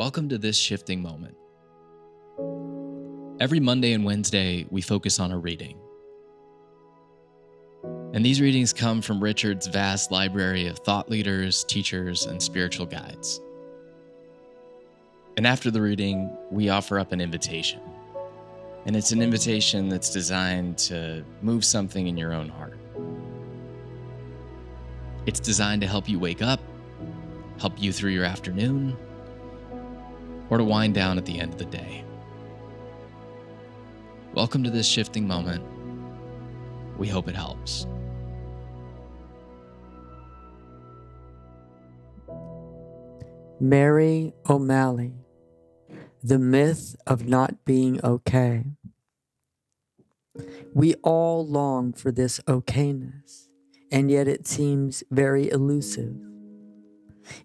Welcome to this shifting moment. Every Monday and Wednesday, we focus on a reading. And these readings come from Richard's vast library of thought leaders, teachers, and spiritual guides. And after the reading, we offer up an invitation. And it's an invitation that's designed to move something in your own heart. It's designed to help you wake up, help you through your afternoon, or to wind down at the end of the day. Welcome to this shifting moment. We hope it helps. Mary O'Malley, The Myth of Not Being Okay. We all long for this okayness, and yet it seems very elusive.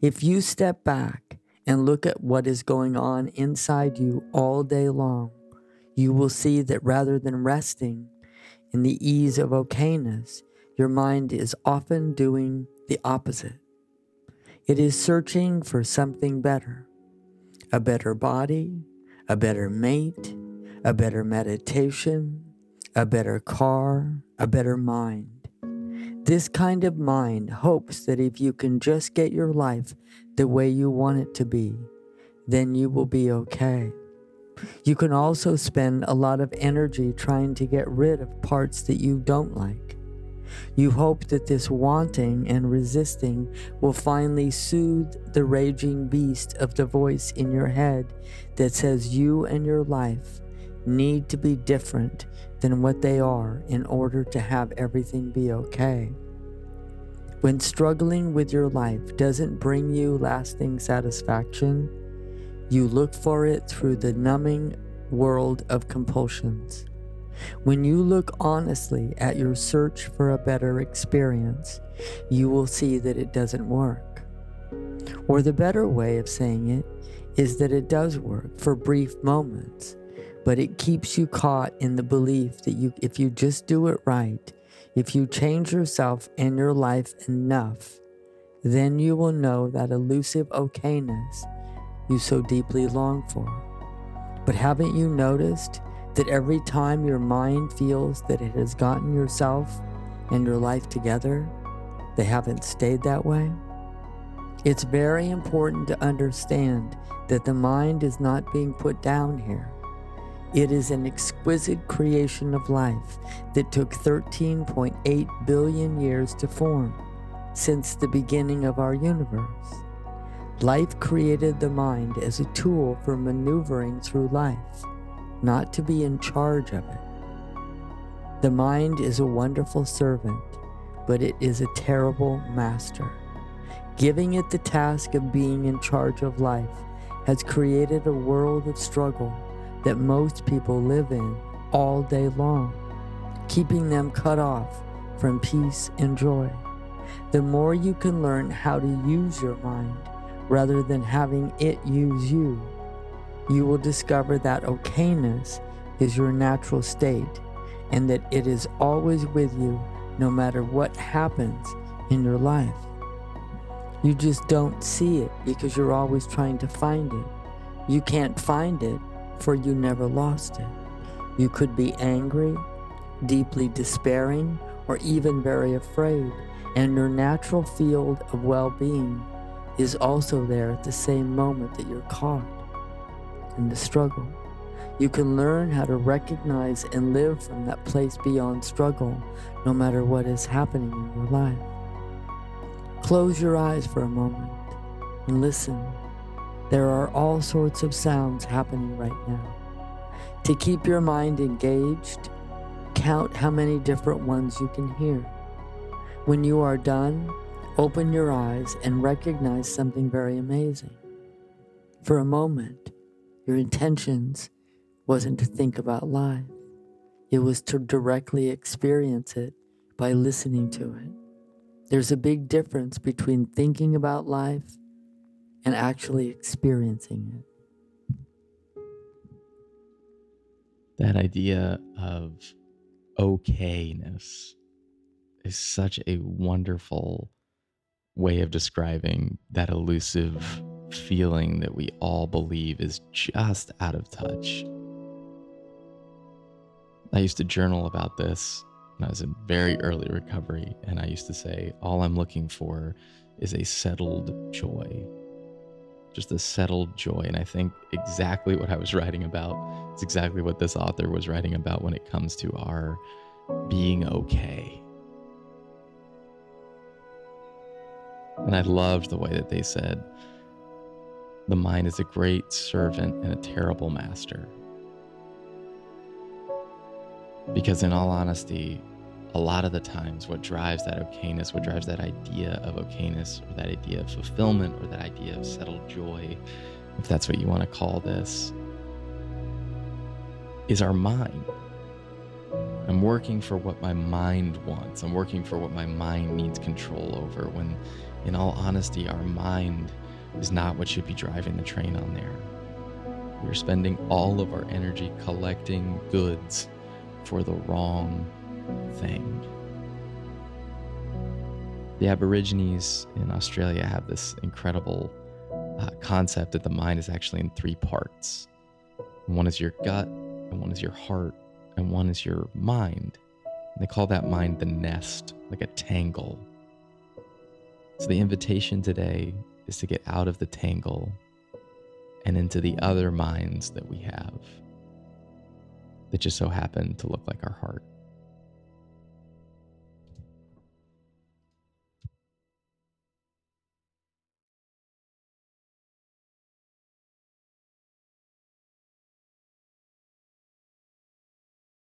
If you step back and look at what is going on inside you all day long, you will see that rather than resting in the ease of okayness, your mind is often doing the opposite. It is searching for something better a better body, a better mate, a better meditation, a better car, a better mind. This kind of mind hopes that if you can just get your life the way you want it to be, then you will be okay. You can also spend a lot of energy trying to get rid of parts that you don't like. You hope that this wanting and resisting will finally soothe the raging beast of the voice in your head that says you and your life need to be different than what they are in order to have everything be okay. When struggling with your life doesn't bring you lasting satisfaction, you look for it through the numbing world of compulsions. When you look honestly at your search for a better experience, you will see that it doesn't work. Or the better way of saying it is that it does work for brief moments, but it keeps you caught in the belief that you if you just do it right, if you change yourself and your life enough, then you will know that elusive okayness you so deeply long for. But haven't you noticed that every time your mind feels that it has gotten yourself and your life together, they haven't stayed that way? It's very important to understand that the mind is not being put down here. It is an exquisite creation of life that took 13.8 billion years to form since the beginning of our universe. Life created the mind as a tool for maneuvering through life not to be in charge of it. The mind is a wonderful servant, but it is a terrible master. Giving it the task of being in charge of life has created a world of struggle that most people live in all day long, keeping them cut off from peace and joy. The more you can learn how to use your mind rather than having it use you, you will discover that okayness is your natural state and that it is always with you no matter what happens in your life. You just don't see it because you're always trying to find it. You can't find it for you never lost it. You could be angry, deeply despairing, or even very afraid, and your natural field of well being is also there at the same moment that you're caught in the struggle. You can learn how to recognize and live from that place beyond struggle, no matter what is happening in your life. Close your eyes for a moment and listen. There are all sorts of sounds happening right now. To keep your mind engaged, count how many different ones you can hear. When you are done, open your eyes and recognize something very amazing. For a moment, your intentions wasn't to think about life. It was to directly experience it by listening to it. There's a big difference between thinking about life and actually experiencing it. That idea of okayness is such a wonderful way of describing that elusive feeling that we all believe is just out of touch. I used to journal about this when I was in very early recovery, and I used to say, All I'm looking for is a settled joy. Just a settled joy. And I think exactly what I was writing about is exactly what this author was writing about when it comes to our being okay. And I loved the way that they said, the mind is a great servant and a terrible master. Because, in all honesty, a lot of the times, what drives that okayness, what drives that idea of okayness, or that idea of fulfillment, or that idea of settled joy, if that's what you want to call this, is our mind. I'm working for what my mind wants. I'm working for what my mind needs control over. When, in all honesty, our mind is not what should be driving the train on there. We're spending all of our energy collecting goods for the wrong thing. The Aborigines in Australia have this incredible uh, concept that the mind is actually in three parts. One is your gut, and one is your heart, and one is your mind. And they call that mind the nest, like a tangle. So the invitation today is to get out of the tangle and into the other minds that we have that just so happen to look like our heart.